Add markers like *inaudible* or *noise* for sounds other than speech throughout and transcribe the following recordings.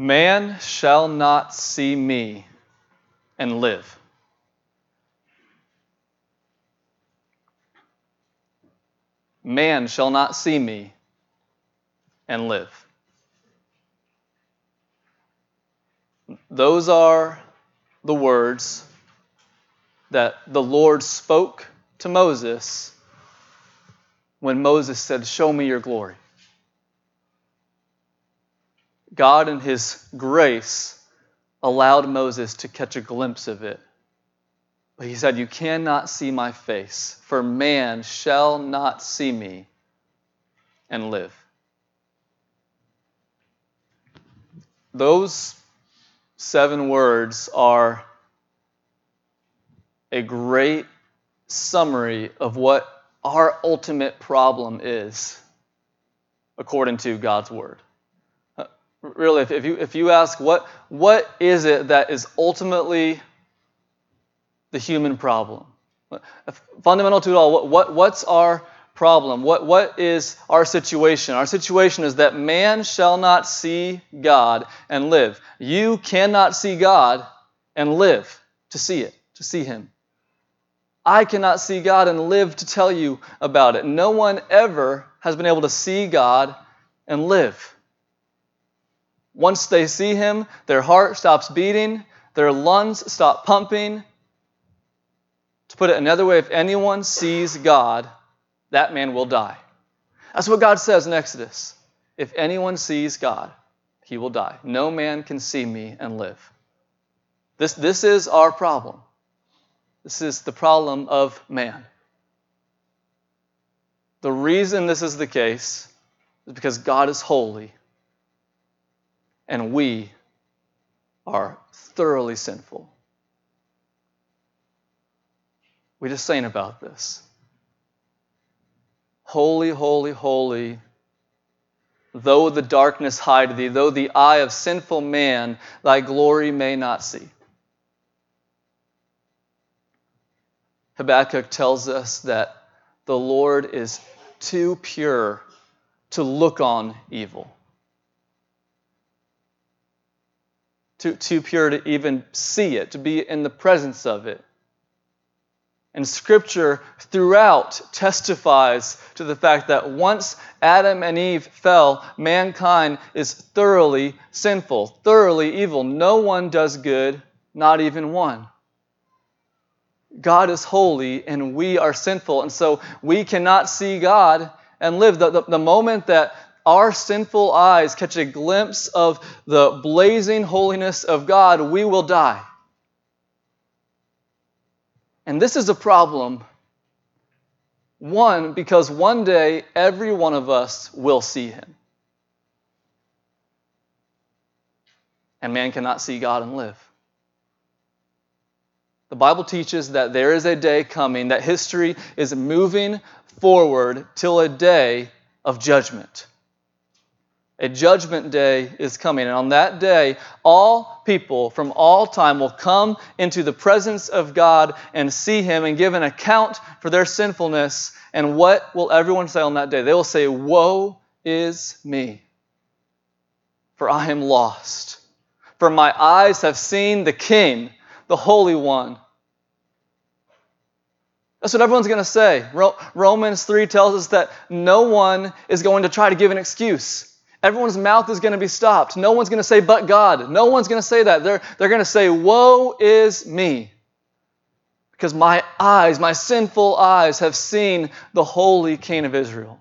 Man shall not see me and live. Man shall not see me and live. Those are the words that the Lord spoke to Moses when Moses said, Show me your glory. God, in His grace, allowed Moses to catch a glimpse of it. But He said, You cannot see my face, for man shall not see me and live. Those seven words are a great summary of what our ultimate problem is according to God's Word. Really, if, you, if you ask what, what is it that is ultimately the human problem? Fundamental to it all, what, what, what's our problem? What, what is our situation? Our situation is that man shall not see God and live. You cannot see God and live to see it, to see Him. I cannot see God and live to tell you about it. No one ever has been able to see God and live. Once they see Him, their heart stops beating, their lungs stop pumping. To put it another way, if anyone sees God, that man will die. That's what God says in Exodus. If anyone sees God, he will die. No man can see me and live. This, this is our problem. This is the problem of man. The reason this is the case is because God is holy and we are thoroughly sinful. We just saying about this. Holy, holy, holy. Though the darkness hide thee, though the eye of sinful man thy glory may not see. Habakkuk tells us that the Lord is too pure to look on evil, too, too pure to even see it, to be in the presence of it. And Scripture throughout testifies to the fact that once Adam and Eve fell, mankind is thoroughly sinful, thoroughly evil. No one does good, not even one. God is holy and we are sinful. And so we cannot see God and live. The, the, the, moment that our sinful eyes catch a glimpse of the blazing holiness of God, we will die. And this is a problem. One, because one day every one of us will see him. And man cannot see God and live. The Bible teaches that there is a day coming, that history is moving forward till a day of judgment. A judgment day is coming. And on that day, all people from all time will come into the presence of God and see Him and give an account for their sinfulness. And what will everyone say on that day? They will say, Woe is me, for I am lost. For my eyes have seen the King the Holy One. That's what everyone's going to say. Romans 3 tells us that no one is going to try to give an excuse. Everyone's mouth is going to be stopped. No one's going to say, but God. No one's going to say that. They're, they're going to say, Woe is me. Because my eyes, my sinful eyes, have seen the holy King of Israel,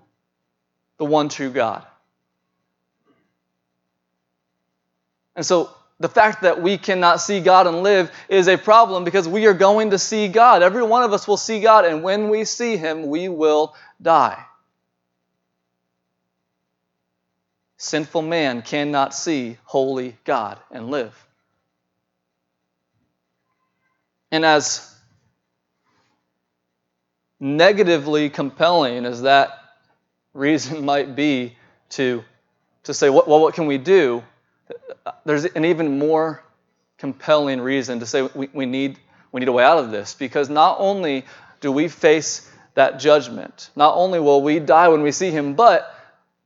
the one true God. And so the fact that we cannot see God and live is a problem because we are going to see God. Every one of us will see God, and when we see Him, we will die. Sinful man cannot see holy God and live. And as negatively compelling as that reason *laughs* might be to, to say, well, what can we do? there's an even more compelling reason to say we, we, need, we need a way out of this because not only do we face that judgment, not only will we die when we see Him, but,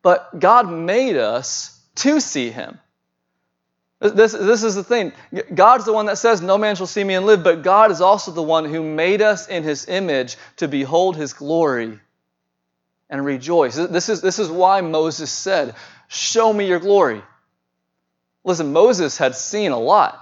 but God made us to see Him. This, this is the thing. God's the one that says, No man shall see me and live, but God is also the one who made us in his image to behold his glory and rejoice. This is, this is why Moses said, Show me your glory. Listen, Moses had seen a lot.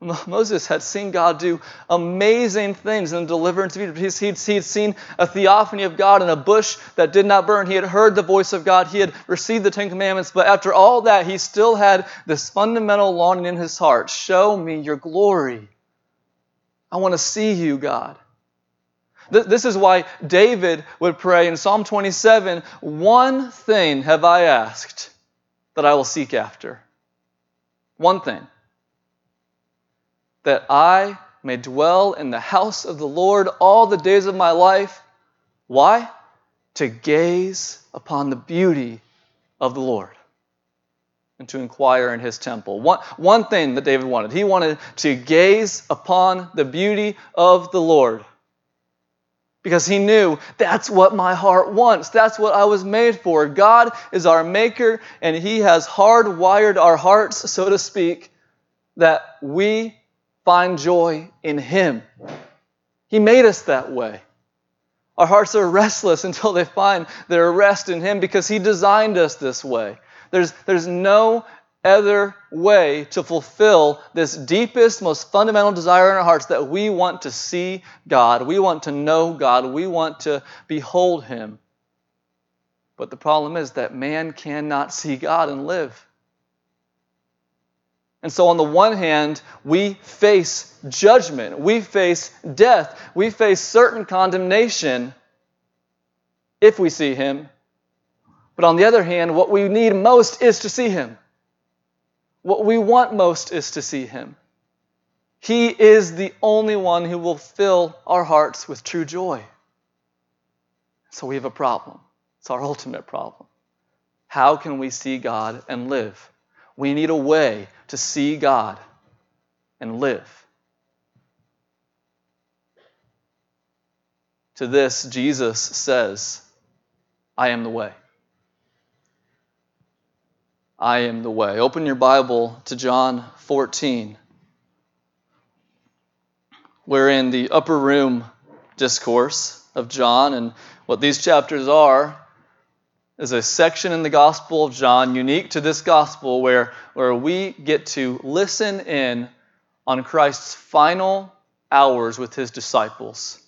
Moses had seen God do amazing things in the deliverance of Egypt. He'd, he'd seen a theophany of God in a bush that did not burn. He had heard the voice of God. He had received the Ten Commandments. But after all that, he still had this fundamental longing in his heart Show me your glory. I want to see you, God. This is why David would pray in Psalm 27 One thing have I asked that I will seek after. One thing that I may dwell in the house of the Lord all the days of my life. Why? To gaze upon the beauty of the Lord and to inquire in his temple. One, one thing that David wanted, he wanted to gaze upon the beauty of the Lord because he knew that's what my heart wants. That's what I was made for. God is our maker, and he has hardwired our hearts, so to speak, that we find joy in Him. He made us that way. Our hearts are restless *laughs* until they find their rest in Him because He designed us this way. There's, there's no other way to fulfill this deepest, most fundamental desire in our hearts that we want to see God, we want to know God, we want to behold Him. But the problem is that man cannot see God and live. And so, on the one hand, we face judgment, we face death, we face certain condemnation if we see Him. But on the other hand, what we need most is to see Him. What we want most is to see Him. He is the only one who will fill our hearts with true joy. So we have a problem. It's our ultimate problem. How can we see God and live? We need a way to see God and live. To this, Jesus says, I am the way. I am the way. Open your Bible to John 14. We're in the upper room discourse of John, and what these chapters are is a section in the Gospel of John unique to this gospel where, where we get to listen in on Christ's final hours with his disciples.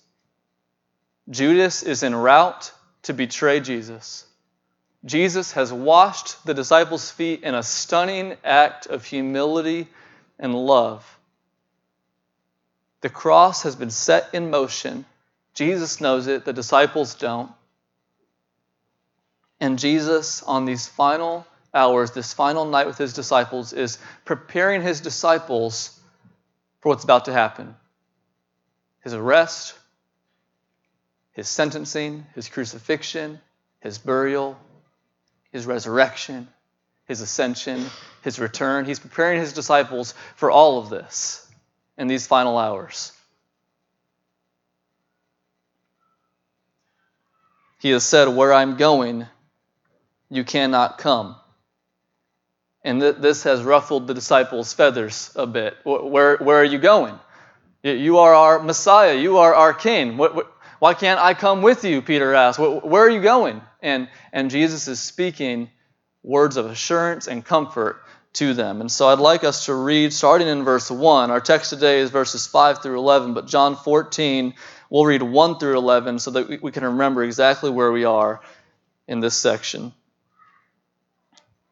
Judas is en route to betray Jesus. Jesus has washed the disciples' feet in a stunning act of humility and love. The cross has been set in motion. Jesus knows it, the disciples don't. And Jesus, on these final hours, this final night with his disciples, is preparing his disciples for what's about to happen his arrest, his sentencing, his crucifixion, his burial, his resurrection, his ascension, his return. He's preparing his disciples for all of this in these final hours. He has said, Where I'm going, you cannot come. And th- this has ruffled the disciples' feathers a bit. Where, where are you going? You are our Messiah. You are our King. Why can't I come with you? Peter asked. Where are you going? And, and Jesus is speaking words of assurance and comfort to them. And so I'd like us to read, starting in verse 1. Our text today is verses 5 through 11, but John 14, we'll read 1 through 11 so that we can remember exactly where we are in this section.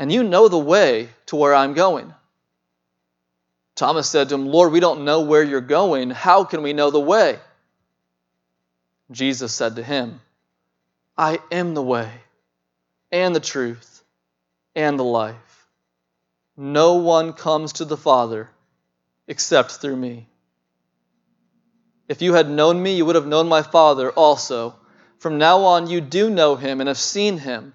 and you know the way to where I'm going. Thomas said to him, Lord, we don't know where you're going. How can we know the way? Jesus said to him, I am the way, and the truth, and the life. no one comes to the Father except through me. If you had known me, you would have known my Father also. From now on, you do know him and have seen him.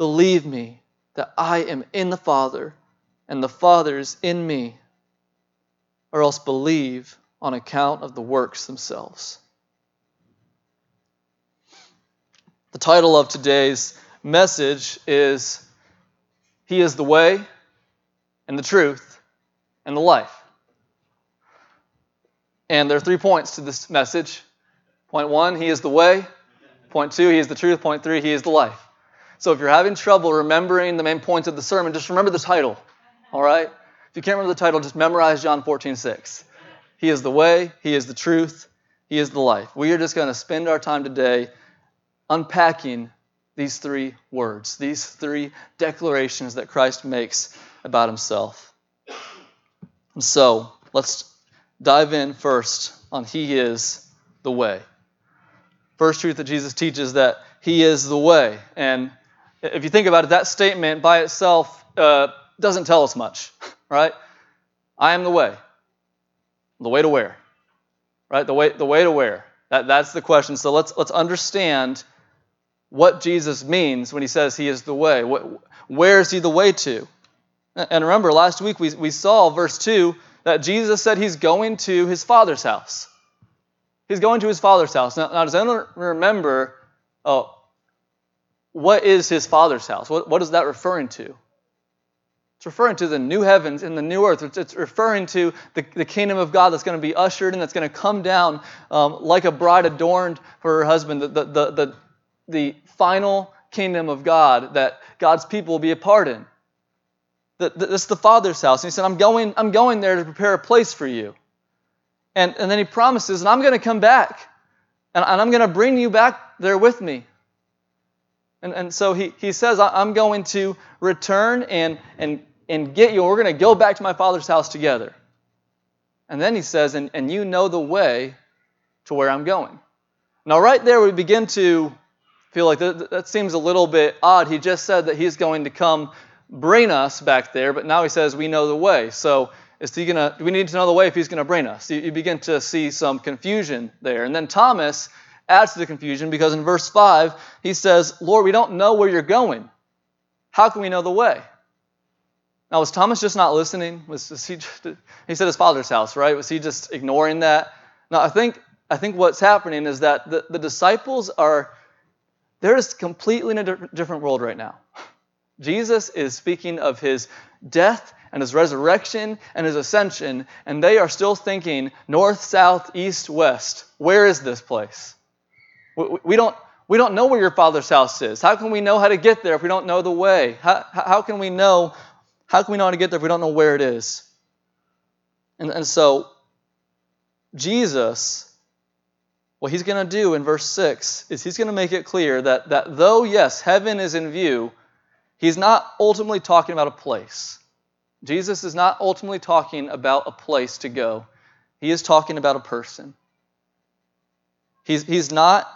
Believe me that I am in the Father and the Father is in me, or else believe on account of the works themselves. The title of today's message is He is the way and the truth and the life. And there are three points to this message. Point one, He is the way. Point two, He is the truth. Point three, He is the life. So if you're having trouble remembering the main points of the sermon, just remember the title. All right? If you can't remember the title, just memorize John 14, 6. He is the way, He is the truth, He is the life. We are just going to spend our time today unpacking these three words, these three declarations that Christ makes about Himself. And so let's dive in first on He is the way. First truth that Jesus teaches that He is the way. And if you think about it, that statement by itself uh, doesn't tell us much, *laughs* right? I am the way. The way to where? Right? The way, the way to where? That, that's the question. So let's, let's understand what Jesus means when he says he is the way. Where is he the way to? And remember, last week we, we saw verse 2 that Jesus said he's going to his father's house. He's going to his father's house. Now, now does anyone remember oh, what is his father's house? What, what is that referring to? It's referring to the new heavens and the new earth. It's, it's referring to the, the kingdom of God that's going to be ushered and that's going to come down um, like a bride adorned for her husband, the, the, the, the, the final kingdom of God that God's people will be a part in. This is the Father's house. And he said, I'm going, I'm going there to prepare a place for you. And, and then he promises, and I'm going to come back. And, and I'm going to bring you back there with me. And, and so he, he says, I'm going to return and, and, and get you. We're going to go back to my father's house together. And then he says, and, and you know the way to where I'm going. Now, right there, we begin to feel like that, that seems a little bit odd. He just said that he's going to come bring us back there, but now he says we know the way. So is he gonna? Do we need to know the way if he's going to bring us? You, you begin to see some confusion there. And then Thomas adds to the confusion because in verse 5, he says, Lord, we don't know where you're going. How can we know the way? Now, was Thomas just not listening? Was, was he, just, he said his father's house, right? Was he just ignoring that? Now, I think, I think what's happening is that the, the disciples are, they're just completely in a different world right now. Jesus is speaking of his death and his resurrection and his ascension, and they are still thinking north, south, east, west. Where is this place? We don't, we don't know where your father's house is. How can we know how to get there if we don't know the way? How, how can we know how can we know how to get there if we don't know where it is? And, and so Jesus, what he's going to do in verse 6 is he's going to make it clear that, that though, yes, heaven is in view, he's not ultimately talking about a place. Jesus is not ultimately talking about a place to go. He is talking about a person. He's, he's not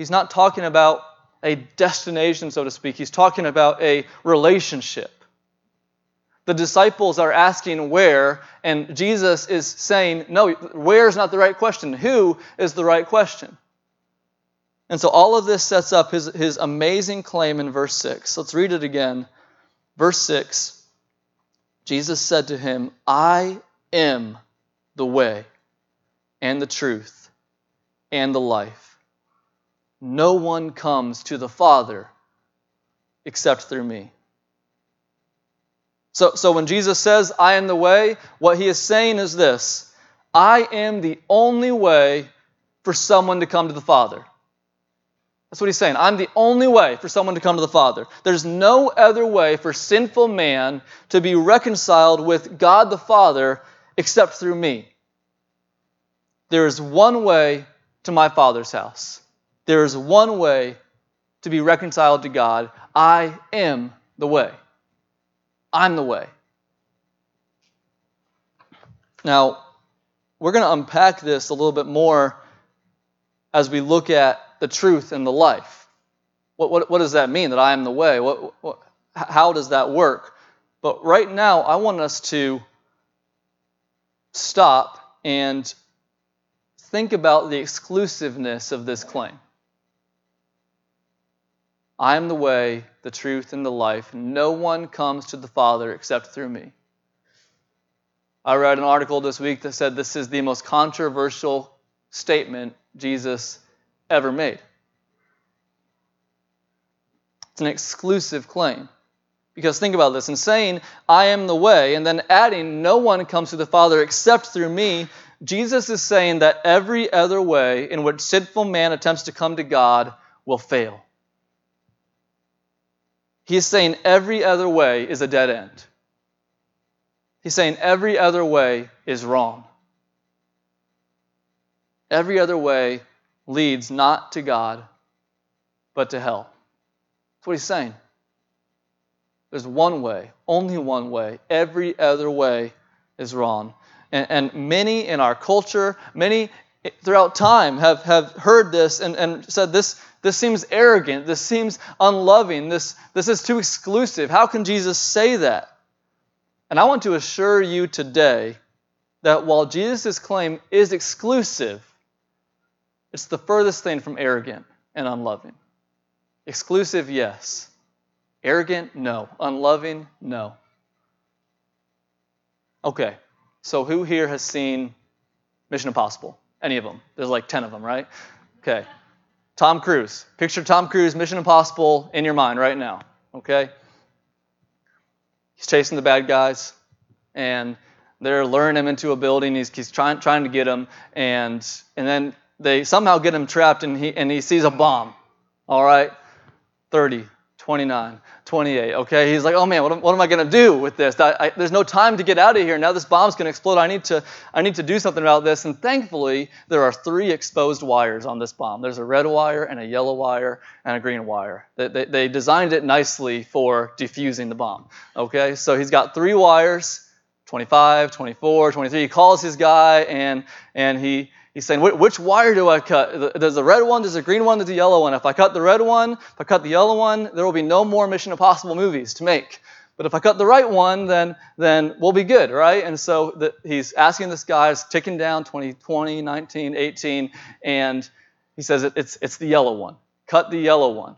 He's not talking about a destination, so to speak. He's talking about a relationship. The disciples are asking where, and Jesus is saying, no, where is not the right question. Who is the right question? And so all of this sets up his, his amazing claim in verse 6. Let's read it again. Verse 6 Jesus said to him, I am the way and the truth and the life. No one comes to the Father except through me. So, so when Jesus says, I am the way, what he is saying is this I am the only way for someone to come to the Father. That's what he's saying. I'm the only way for someone to come to the Father. There's no other way for sinful man to be reconciled with God the Father except through me. There is one way to my Father's house. There is one way to be reconciled to God. I am the way. I'm the way. Now, we're going to unpack this a little bit more as we look at the truth and the life. What, what, what does that mean, that I am the way? What, what, how does that work? But right now, I want us to stop and think about the exclusiveness of this claim. I am the way, the truth, and the life. No one comes to the Father except through me. I read an article this week that said this is the most controversial statement Jesus ever made. It's an exclusive claim. Because think about this in saying, I am the way, and then adding, no one comes to the Father except through me, Jesus is saying that every other way in which sinful man attempts to come to God will fail. He's saying every other way is a dead end. He's saying every other way is wrong. Every other way leads not to God, but to hell. That's what he's saying. There's one way, only one way. Every other way is wrong. And, and many in our culture, many throughout time have, have heard this and, and said this, this seems arrogant, this seems unloving, this, this is too exclusive. How can Jesus say that? And I want to assure you today that while Jesus' claim is exclusive, it's the furthest thing from arrogant and unloving. Exclusive, yes. Arrogant, no. Unloving, no. Okay, so who here has seen Mission Impossible? Any of them? There's like 10 of them, right? Okay. Tom Cruise. Picture Tom Cruise, Mission Impossible in your mind right now, okay? He's chasing the bad guys, and they're luring him into a building. He's, he's trying, trying to get him, and, and then they somehow get him trapped, and he, and he sees a bomb. All right? 30, 29, 28. Okay, he's like, oh man, what am, what am I going to do with this? I, I, there's no time to get out of here. Now this bomb's going to explode. I need to, I need to do something about this. And thankfully, there are three exposed wires on this bomb. There's a red wire and a yellow wire and a green wire. They, they, they designed it nicely for defusing the bomb. Okay, so he's got three wires. 25, 24, 23. He calls his guy and and he He's saying, which wire do I cut? There's a red one, there's a green one, there's a yellow one. If I cut the red one, if I cut the yellow one, there will be no more Mission Impossible movies to make. But if I cut the right one, then, then we'll be good, right? And so the, he's asking this guy, it's ticking down 20, 20, 19, 18, and he says it's, it's the yellow one. Cut the yellow one.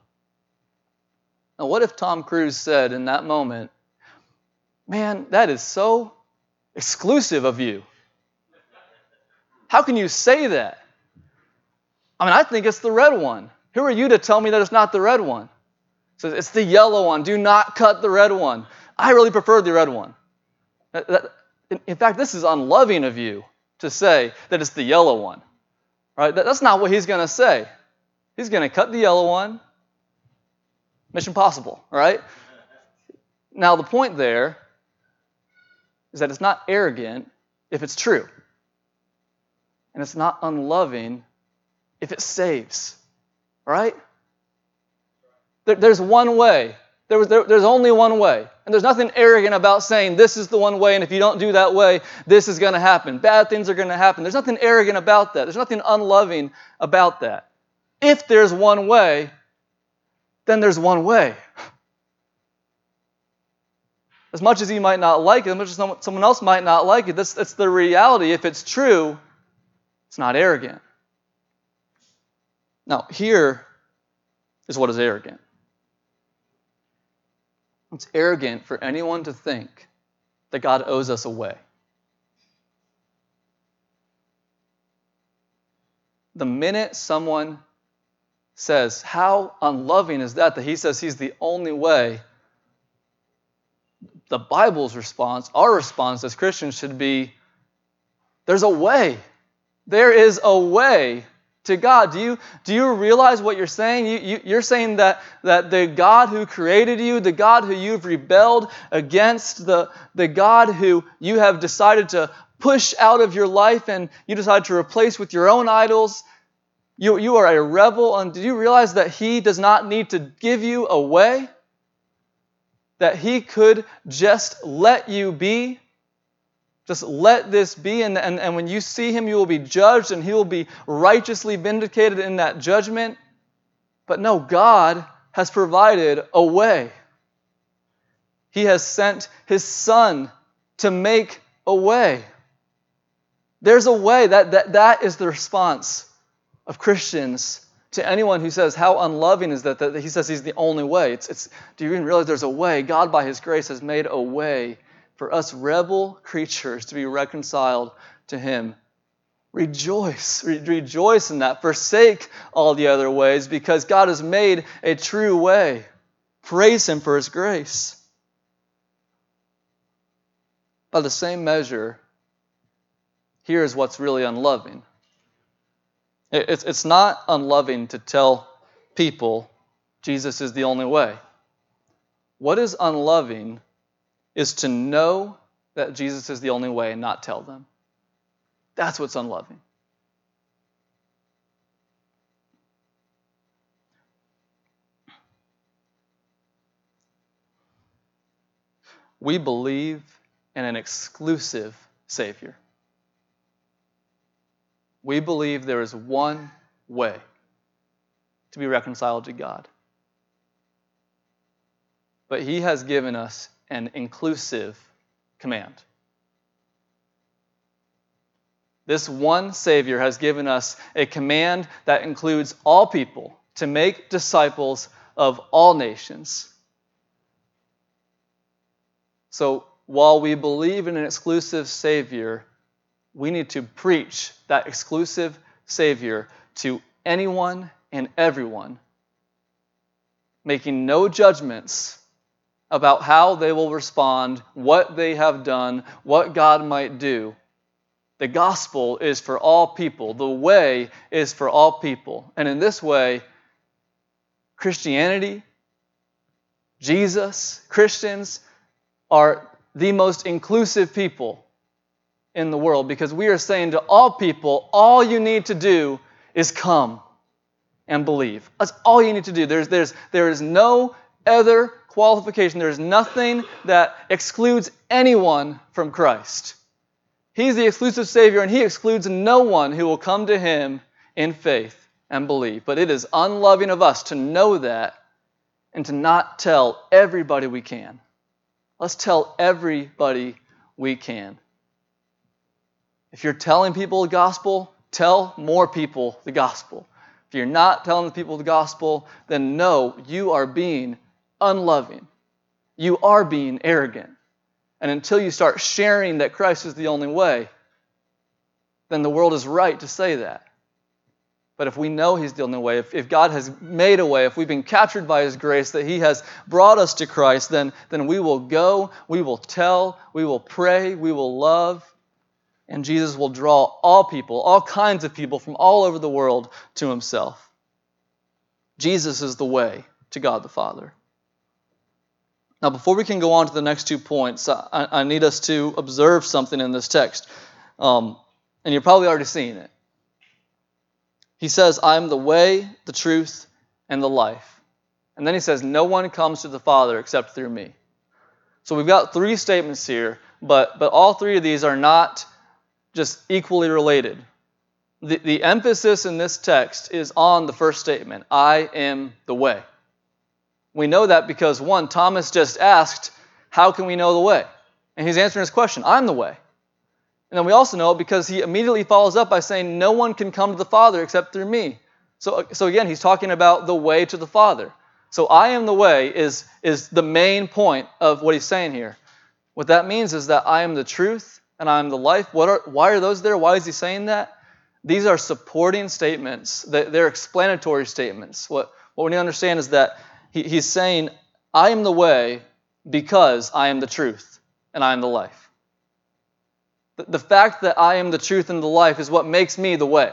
Now, what if Tom Cruise said in that moment, Man, that is so exclusive of you. How can you say that? I mean, I think it's the red one. Who are you to tell me that it's not the red one? So it's the yellow one. Do not cut the red one. I really prefer the red one. In fact, this is unloving of you to say that it's the yellow one. Right? That's not what he's going to say. He's going to cut the yellow one. Mission possible, right? Now, the point there is that it's not arrogant if it's true and it's not unloving if it saves. Right? There, there's one way. There was, there, there's only one way. And there's nothing arrogant about saying this is the one way, and if you don't do that way, this is going to happen. Bad things are going to happen. There's nothing arrogant about that. There's nothing unloving about that. If there's one way, then there's one way. As much as you might not like it, as much as someone else might not like it, that's, that's the reality. If it's true, it's not arrogant. Now, here is what is arrogant it's arrogant for anyone to think that God owes us a way. The minute someone says, How unloving is that that he says he's the only way? The Bible's response, our response as Christians should be, There's a way. There is a way to God. Do you, do you realize what you're saying? You, you, you're saying that, that the God who created you, the God who you've rebelled against, the, the God who you have decided to push out of your life and you decide to replace with your own idols, you, you are a rebel. And do you realize that He does not need to give you away? That He could just let you be? Just let this be, and, and, and when you see him, you will be judged, and he will be righteously vindicated in that judgment. But no, God has provided a way. He has sent his son to make a way. There's a way. That, that, that is the response of Christians to anyone who says, How unloving is that? that he says he's the only way. It's, it's, do you even realize there's a way? God, by his grace, has made a way for us rebel creatures to be reconciled to Him. Rejoice, re- rejoice in that. Forsake all the other ways because God has made a true way. Praise Him for His grace. By the same measure, here is what's really unloving. It's, it's not unloving to tell people Jesus is the only way. What is unloving is to know that Jesus is the only way and not tell them. That's what's unloving. We believe in an exclusive Savior. We believe there is one way to be reconciled to God. But He has given us and inclusive command. This one Savior has given us a command that includes all people to make disciples of all nations. So while we believe in an exclusive Savior, we need to preach that exclusive Savior to anyone and everyone, making no judgments about how they will respond, what they have done, what God might do. The gospel is for all people, the way is for all people. And in this way, Christianity, Jesus, Christians are the most inclusive people in the world because we are saying to all people, all you need to do is come and believe. That's all you need to do. There's, there's, there is no other qualification. There's nothing that excludes anyone from Christ. He's the exclusive Savior, and He excludes no one who will come to Him in faith and believe. But it is unloving of us to know that and to not tell everybody we can. Let's tell everybody we can. If you're telling people the gospel, tell more people the gospel. If you're not telling the people the gospel, then know you are being unloving. You are being arrogant. And until you start sharing that Christ is the only way, then the world is right to say that. But if we know He's the only way, if, if God has made a way, if we've been captured by His grace, that He has brought us to Christ, then, then we will go, we will tell, we will pray, we will love, and Jesus will draw all people, all kinds of people from all over the world to Himself. Jesus is the way to God the Father. Now, before we can go on to the next two points, I, I need us to observe something in this text. Um, and you're probably already seeing it. He says, I am the way, the truth, and the life. And then he says, No one comes to the Father except through me. So we've got three statements here, but, but all three of these are not just equally related. The, the emphasis in this text is on the first statement I am the way. We know that because, one, Thomas just asked, How can we know the way? And he's answering his question, I'm the way. And then we also know it because he immediately follows up by saying, No one can come to the Father except through me. So, so again, he's talking about the way to the Father. So I am the way is, is the main point of what he's saying here. What that means is that I am the truth and I am the life. What are, why are those there? Why is he saying that? These are supporting statements. They're explanatory statements. What, what we need to understand is that he, he's saying, I am the way because I am the truth and I am the life. The, the fact that I am the truth and the life is what makes me the way.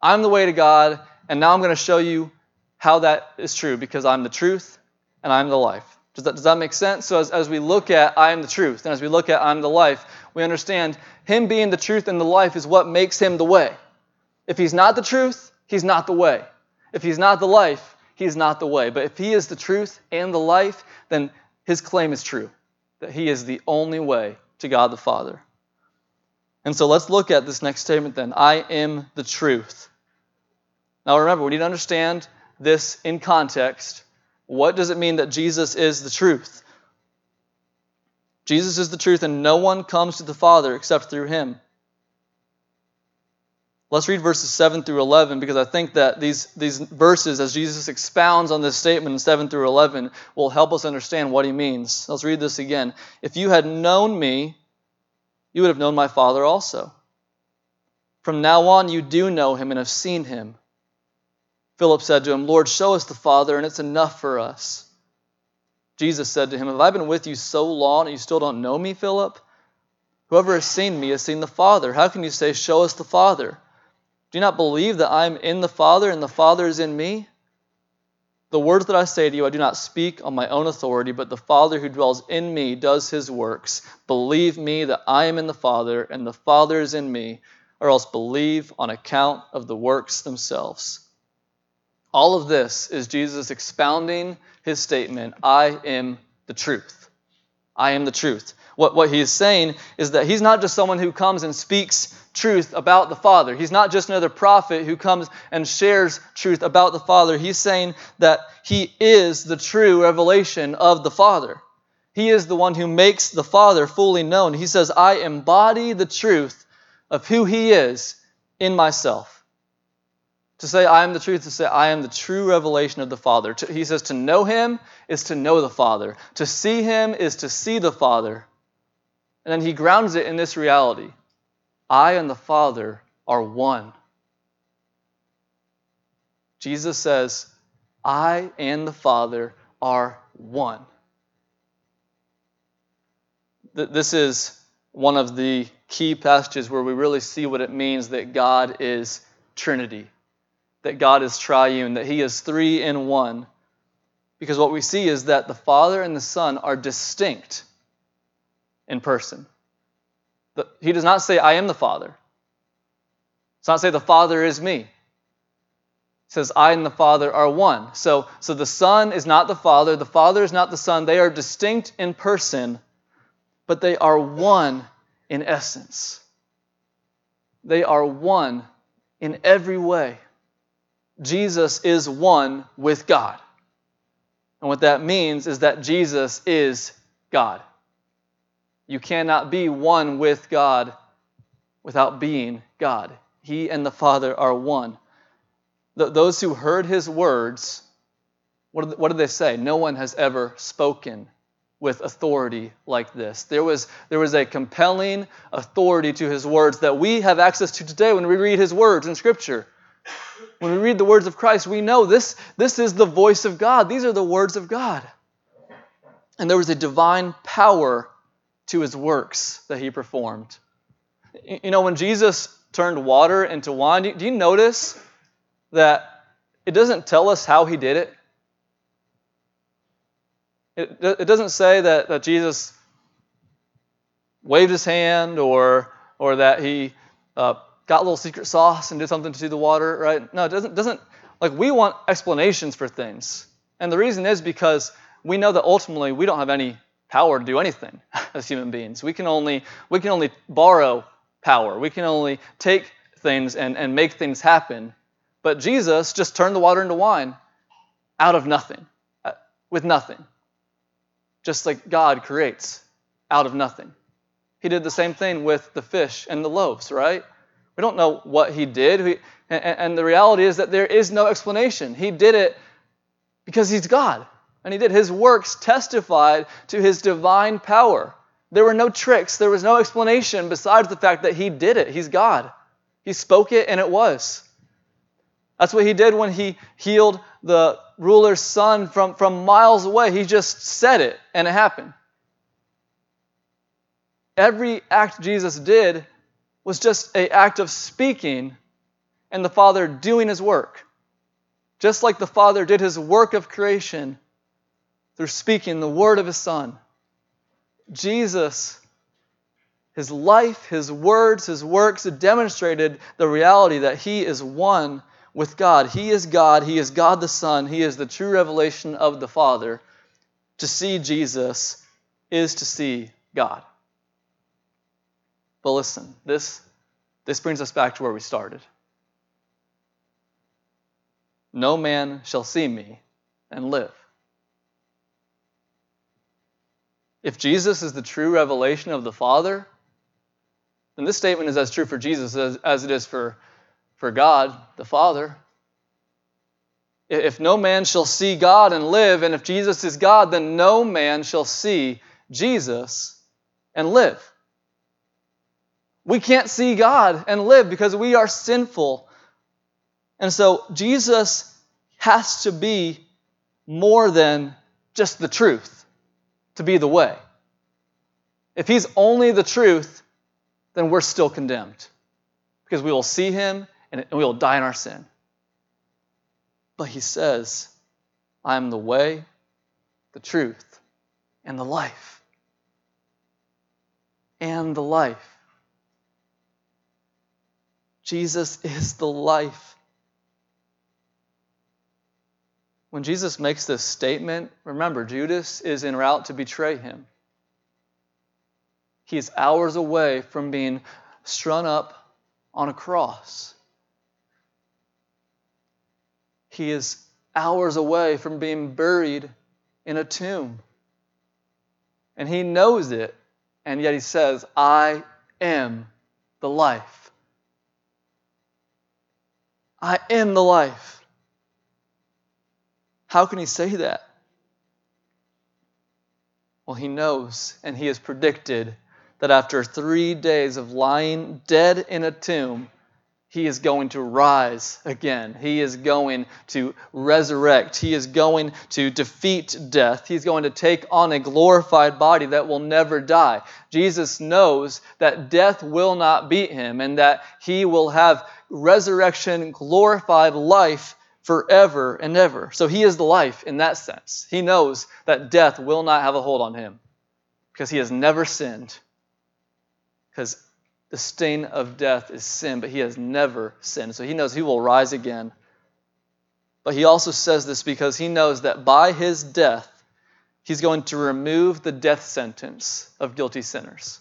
I'm the way to God, and now I'm going to show you how that is true because I'm the truth and I'm the life. Does that, does that make sense? So, as, as we look at I am the truth, and as we look at I'm the life, we understand Him being the truth and the life is what makes Him the way. If He's not the truth, He's not the way. If He's not the life, He's not the way. But if He is the truth and the life, then His claim is true that He is the only way to God the Father. And so let's look at this next statement then I am the truth. Now remember, we need to understand this in context. What does it mean that Jesus is the truth? Jesus is the truth, and no one comes to the Father except through him. Let's read verses 7 through 11 because I think that these, these verses, as Jesus expounds on this statement in 7 through 11, will help us understand what he means. Let's read this again. If you had known me, you would have known my Father also. From now on, you do know him and have seen him. Philip said to him, Lord, show us the Father, and it's enough for us. Jesus said to him, Have I been with you so long and you still don't know me, Philip? Whoever has seen me has seen the Father. How can you say, Show us the Father? Do you not believe that I am in the Father and the Father is in me? The words that I say to you, I do not speak on my own authority, but the Father who dwells in me does his works. Believe me that I am in the Father and the Father is in me, or else believe on account of the works themselves. All of this is Jesus expounding his statement I am the truth. I am the truth. What, what he is saying is that he's not just someone who comes and speaks truth about the Father. He's not just another prophet who comes and shares truth about the Father. He's saying that he is the true revelation of the Father. He is the one who makes the Father fully known. He says, I embody the truth of who he is in myself. To say I am the truth, to say I am the true revelation of the Father. To, he says to know him is to know the Father. To see him is to see the Father. And then he grounds it in this reality I and the Father are one. Jesus says, I and the Father are one. This is one of the key passages where we really see what it means that God is Trinity that God is triune, that He is three in one. Because what we see is that the Father and the Son are distinct in person. He does not say, I am the Father. It's not say the Father is me. He says, I and the Father are one. So, so the Son is not the Father, the Father is not the Son. They are distinct in person, but they are one in essence. They are one in every way. Jesus is one with God. And what that means is that Jesus is God. You cannot be one with God without being God. He and the Father are one. those who heard his words, what did, what did they say? No one has ever spoken with authority like this. There was, there was a compelling authority to his words that we have access to today when we read his words in Scripture. When we read the words of Christ, we know this, this is the voice of God. These are the words of God. And there was a divine power to his works that he performed. You know, when Jesus turned water into wine, do you notice that it doesn't tell us how he did it? It, it doesn't say that, that Jesus waved his hand or, or that he uh, got a little secret sauce and did something to the water, right? No, it doesn't, doesn't like we want explanations for things. And the reason is because we know that ultimately we don't have any power to do anything *laughs* as human beings. We can only we can only borrow power. We can only take things and, and make things happen. But Jesus just turned the water into wine out of nothing, uh, with nothing. Just like God creates out of nothing. He did the same thing with the fish and the loaves, right? We don't know what he did. We, and, and the reality is that there is no explanation. He did it because he's God. And he did. His works testified to his divine power. There were no tricks, there was no explanation besides the fact that he did it. He's God. He spoke it and it was. That's what he did when he healed the ruler's son from, from miles away. He just said it and it happened. Every act Jesus did was just an act of speaking, and the Father doing his work. Just like the Father did his work of creation through speaking the word of his Son. Jesus, his life, his words, his works demonstrated the reality that he is one with God. He is God, he is God the Son, he is the true revelation of the Father. To see Jesus is to see God. But listen, this, this brings us back to where we started. No man shall see me and live. If Jesus is the true revelation of the Father, then this statement is as true for Jesus as, as it is for, for God, the Father. If no man shall see God and live, and if Jesus is God, then no man shall see Jesus and live. We can't see God and live because we are sinful. And so Jesus has to be more than just the truth to be the way. If he's only the truth, then we're still condemned because we will see him and we will die in our sin. But he says, I am the way, the truth, and the life. And the life. Jesus is the life. When Jesus makes this statement, remember, Judas is en route to betray him. He is hours away from being strung up on a cross. He is hours away from being buried in a tomb. And he knows it, and yet he says, I am the life. I am the life. How can he say that? Well, he knows and he has predicted that after three days of lying dead in a tomb, he is going to rise again. He is going to resurrect. He is going to defeat death. He's going to take on a glorified body that will never die. Jesus knows that death will not beat him and that he will have resurrection, glorified life forever and ever. So he is the life in that sense. He knows that death will not have a hold on him because he has never sinned. Because the stain of death is sin, but he has never sinned. So he knows he will rise again. But he also says this because he knows that by his death, he's going to remove the death sentence of guilty sinners.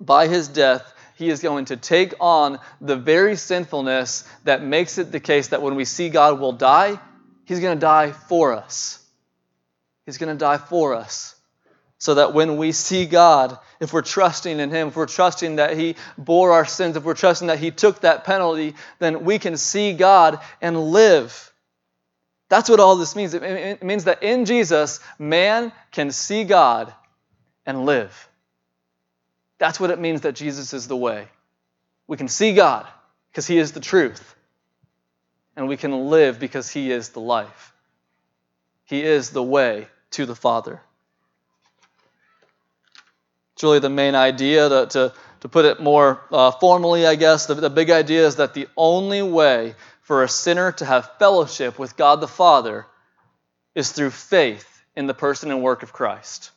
By his death, he is going to take on the very sinfulness that makes it the case that when we see God will die, he's going to die for us. He's going to die for us. So that when we see God, if we're trusting in Him, if we're trusting that He bore our sins, if we're trusting that He took that penalty, then we can see God and live. That's what all this means. It means that in Jesus, man can see God and live. That's what it means that Jesus is the way. We can see God because He is the truth, and we can live because He is the life. He is the way to the Father. It's really the main idea to, to, to put it more uh, formally, I guess. The, the big idea is that the only way for a sinner to have fellowship with God the Father is through faith in the person and work of Christ.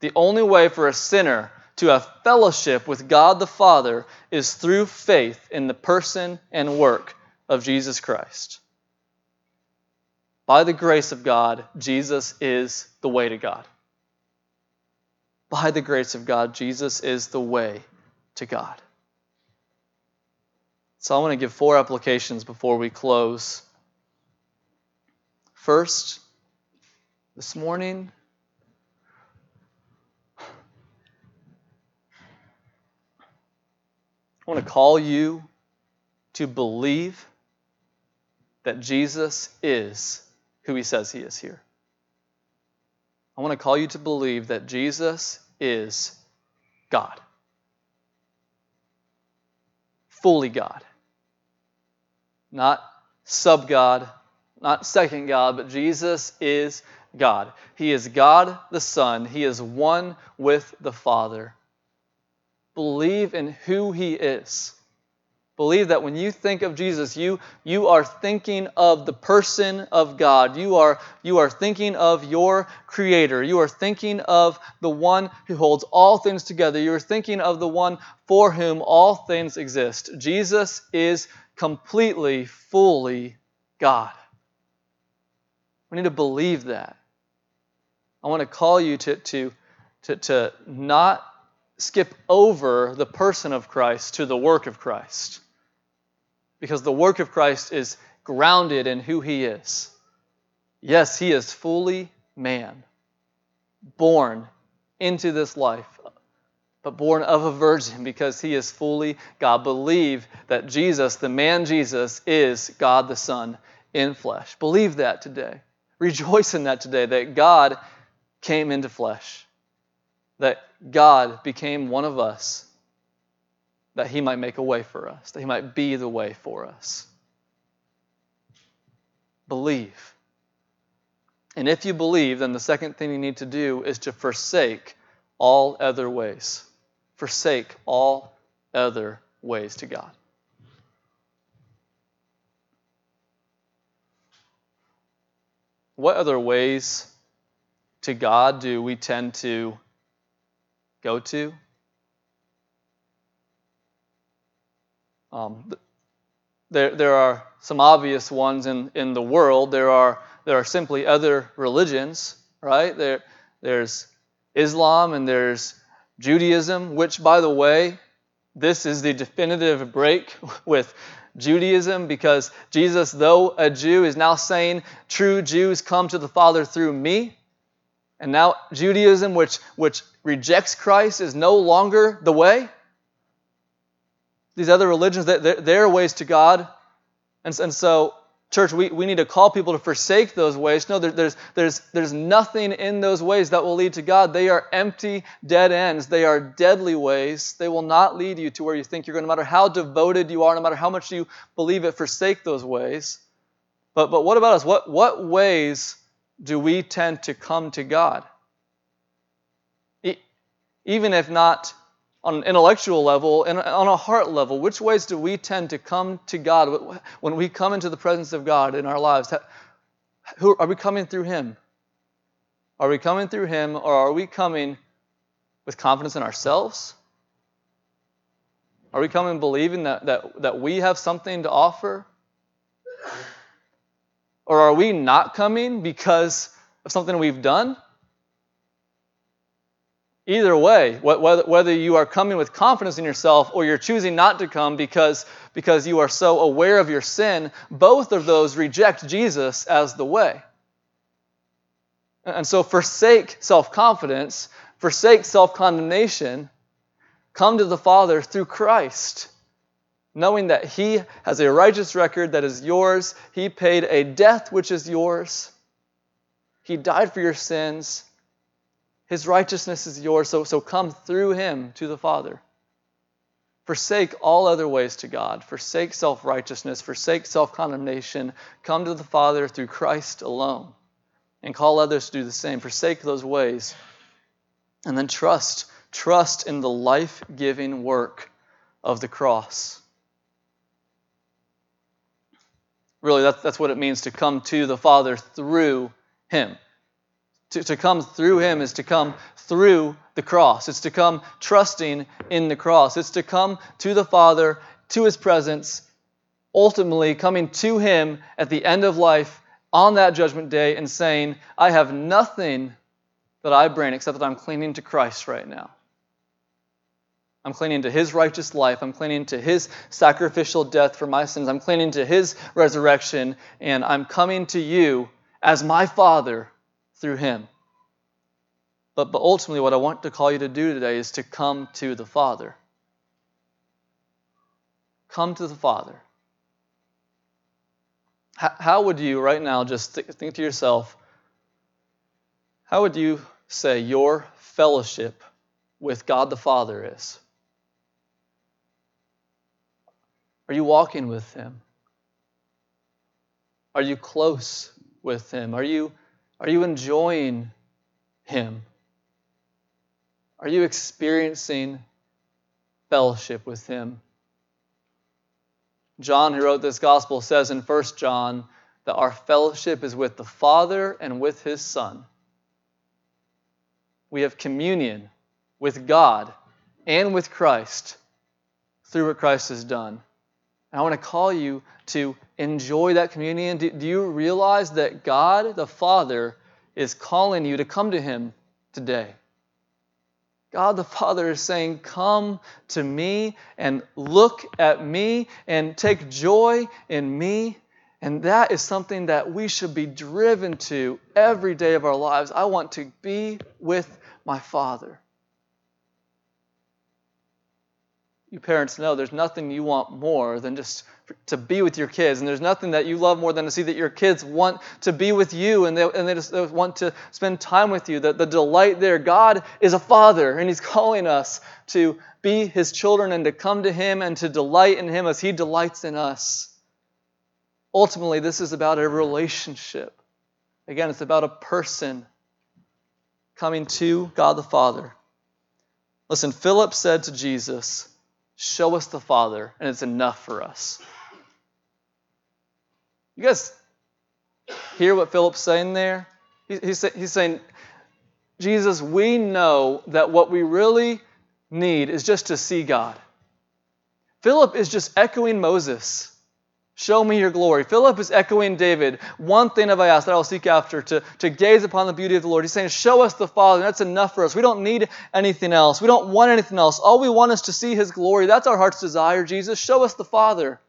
The only way for a sinner to have fellowship with God the Father is through faith in the person and work of Jesus Christ. By the grace of God, Jesus is the way to God. By the grace of God, Jesus is the way to God. So I want to give four applications before we close. First, this morning, I want to call you to believe that Jesus is who he says he is here. I want to call you to believe that Jesus is God. Fully God. Not sub God, not second God, but Jesus is God. He is God the Son. He is one with the Father. Believe in who He is. Believe that when you think of Jesus, you, you are thinking of the person of God. You are, you are thinking of your Creator. You are thinking of the one who holds all things together. You are thinking of the one for whom all things exist. Jesus is completely, fully God. We need to believe that. I want to call you to, to, to, to not skip over the person of Christ to the work of Christ because the work of Christ is grounded in who he is. Yes, he is fully man, born into this life, but born of a virgin because he is fully God. Believe that Jesus, the man Jesus, is God the Son in flesh. Believe that today. Rejoice in that today, that God came into flesh, that God became one of us that He might make a way for us, that He might be the way for us. Believe. And if you believe, then the second thing you need to do is to forsake all other ways. Forsake all other ways to God. What other ways to God do we tend to go to? Um, there, there are some obvious ones in, in the world. There are, there are simply other religions, right? There, there's Islam and there's Judaism, which, by the way, this is the definitive break *laughs* with Judaism because Jesus, though a Jew, is now saying true Jews come to the Father through me. And now Judaism, which, which rejects Christ, is no longer the way these other religions, their ways to God. And, and so, church, we, we need to call people to forsake those ways. No, there, there's, there's, there's nothing in those ways that will lead to God. They are empty, dead ends. They are deadly ways. They will not lead you to where you think you're going, no matter how devoted you are, no matter how much you believe it, forsake those ways. But, but what about us? What, what ways do we tend to come to God? even if not on an intellectual level and on a heart level, which ways do we tend to come to God when we come into the presence of God in our lives? Who, are we coming through Him? Are we coming through Him or are we coming with confidence in ourselves? Are we coming believing that, that, that we have something to offer? Or are we not coming because of something we've done? Either way, whether you are coming with confidence in yourself or you're choosing not to come because, because you are so aware of your sin, both of those reject Jesus as the way. And so forsake self confidence, forsake self condemnation, come to the Father through Christ, knowing that He has a righteous record that is yours, He paid a death which is yours, He died for your sins his righteousness is yours, so, so come through him to the Father. Forsake all other ways to God. Forsake self righteousness. Forsake self condemnation. Come to the Father through Christ alone. And call others to do the same. Forsake those ways. And then trust. Trust in the life giving work of the cross. Really, that's, that's what it means to come to the Father through Him. To, to come through him is to come through the cross. It's to come trusting in the cross. It's to come to the Father, to his presence, ultimately coming to him at the end of life on that judgment day and saying, I have nothing that I bring except that I'm clinging to Christ right now. I'm clinging to his righteous life. I'm clinging to his sacrificial death for my sins. I'm clinging to his resurrection. And I'm coming to you as my Father through Him. But, but ultimately, what I want to call you to do today is to come to the Father. Come to the Father. How, how would you, right now, just th- think to yourself, how would you say your fellowship with God the Father is? Are you walking with Him? Are you close with Him? Are you are you enjoying Him? Are you experiencing fellowship with Him? John, who wrote this gospel, says in 1 John that our fellowship is with the Father and with his Son. We have communion with God and with Christ through what Christ has done. And I want to call you to enjoy that communion. Do, do you realize that God the Father is calling you to come to Him today? God the Father is saying, Come to me and look at me and take joy in me. And that is something that we should be driven to every day of our lives. I want to be with my Father. You parents know there's nothing you want more than just to be with your kids. And there's nothing that you love more than to see that your kids want to be with you and they, and they just want to spend time with you. The, the delight there. God is a father, and He's calling us to be His children and to come to Him and to delight in Him as He delights in us. Ultimately, this is about a relationship. Again, it's about a person coming to God the Father. Listen, Philip said to Jesus, Show us the Father, and it's enough for us. You guys hear what Philip's saying there? He's, he's saying, Jesus, we know that what we really need is just to see God. Philip is just echoing Moses. Show me your glory. Philip is echoing David. One thing have I asked that I will seek after, to, to gaze upon the beauty of the Lord. He's saying, Show us the Father. That's enough for us. We don't need anything else. We don't want anything else. All we want is to see his glory. That's our heart's desire, Jesus. Show us the Father.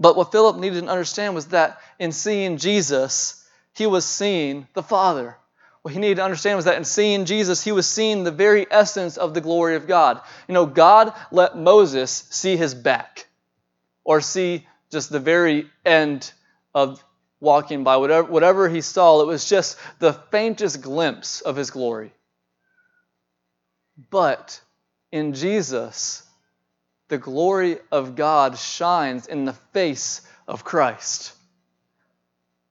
But what Philip needed to understand was that in seeing Jesus, he was seeing the Father. What he needed to understand was that in seeing Jesus, he was seeing the very essence of the glory of God. You know, God let Moses see his back or see just the very end of walking by. Whatever, whatever he saw, it was just the faintest glimpse of his glory. But in Jesus, the glory of God shines in the face of Christ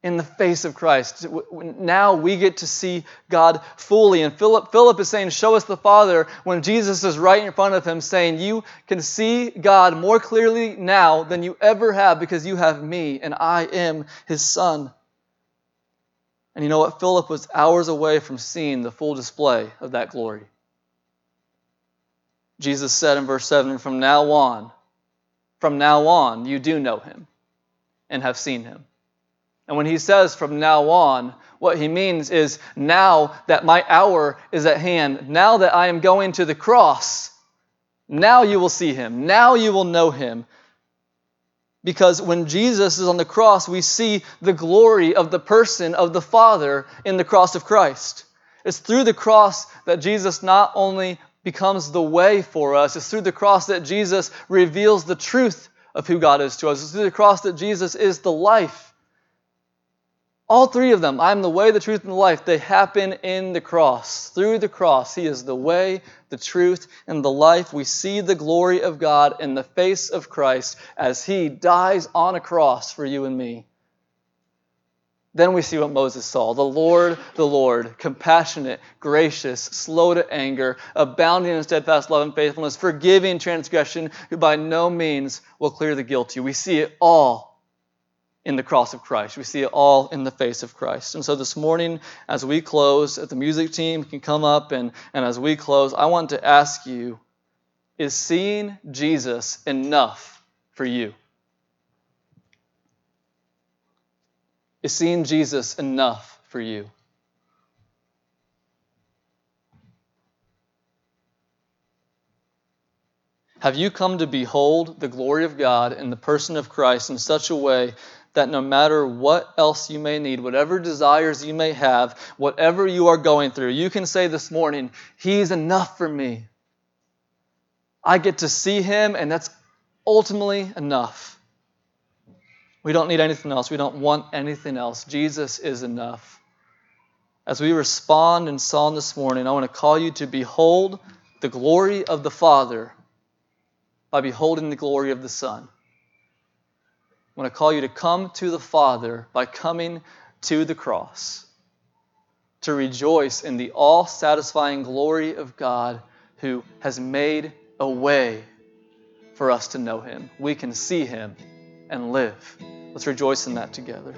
in the face of Christ. Now we get to see God fully. And Philip, Philip is saying, Show us the Father, when Jesus is right in front of him, saying, You can see God more clearly now than you ever have because you have me, and I am his Son. And you know what? Philip was hours away from seeing the full display of that glory. Jesus said in verse 7 From now on, from now on, you do know him and have seen him. And when he says from now on, what he means is now that my hour is at hand, now that I am going to the cross, now you will see him, now you will know him. Because when Jesus is on the cross, we see the glory of the person of the Father in the cross of Christ. It's through the cross that Jesus not only becomes the way for us, it's through the cross that Jesus reveals the truth of who God is to us. It's through the cross that Jesus is the life. All three of them, I am the way, the truth, and the life, they happen in the cross. Through the cross, He is the way, the truth, and the life. We see the glory of God in the face of Christ as He dies on a cross for you and me. Then we see what Moses saw the Lord, the Lord, compassionate, gracious, slow to anger, abounding in steadfast love and faithfulness, forgiving transgression, who by no means will clear the guilty. We see it all in the cross of Christ. We see it all in the face of Christ. And so this morning, as we close, if the music team can come up and, and as we close, I want to ask you is seeing Jesus enough for you? Is seeing Jesus enough for you? Have you come to behold the glory of God in the person of Christ in such a way that no matter what else you may need, whatever desires you may have, whatever you are going through, you can say this morning, He's enough for me. I get to see Him, and that's ultimately enough. We don't need anything else. We don't want anything else. Jesus is enough. As we respond in Psalm this morning, I want to call you to behold the glory of the Father by beholding the glory of the Son. I want to call you to come to the Father by coming to the cross, to rejoice in the all satisfying glory of God who has made a way for us to know Him. We can see Him and live. Let's rejoice in that together.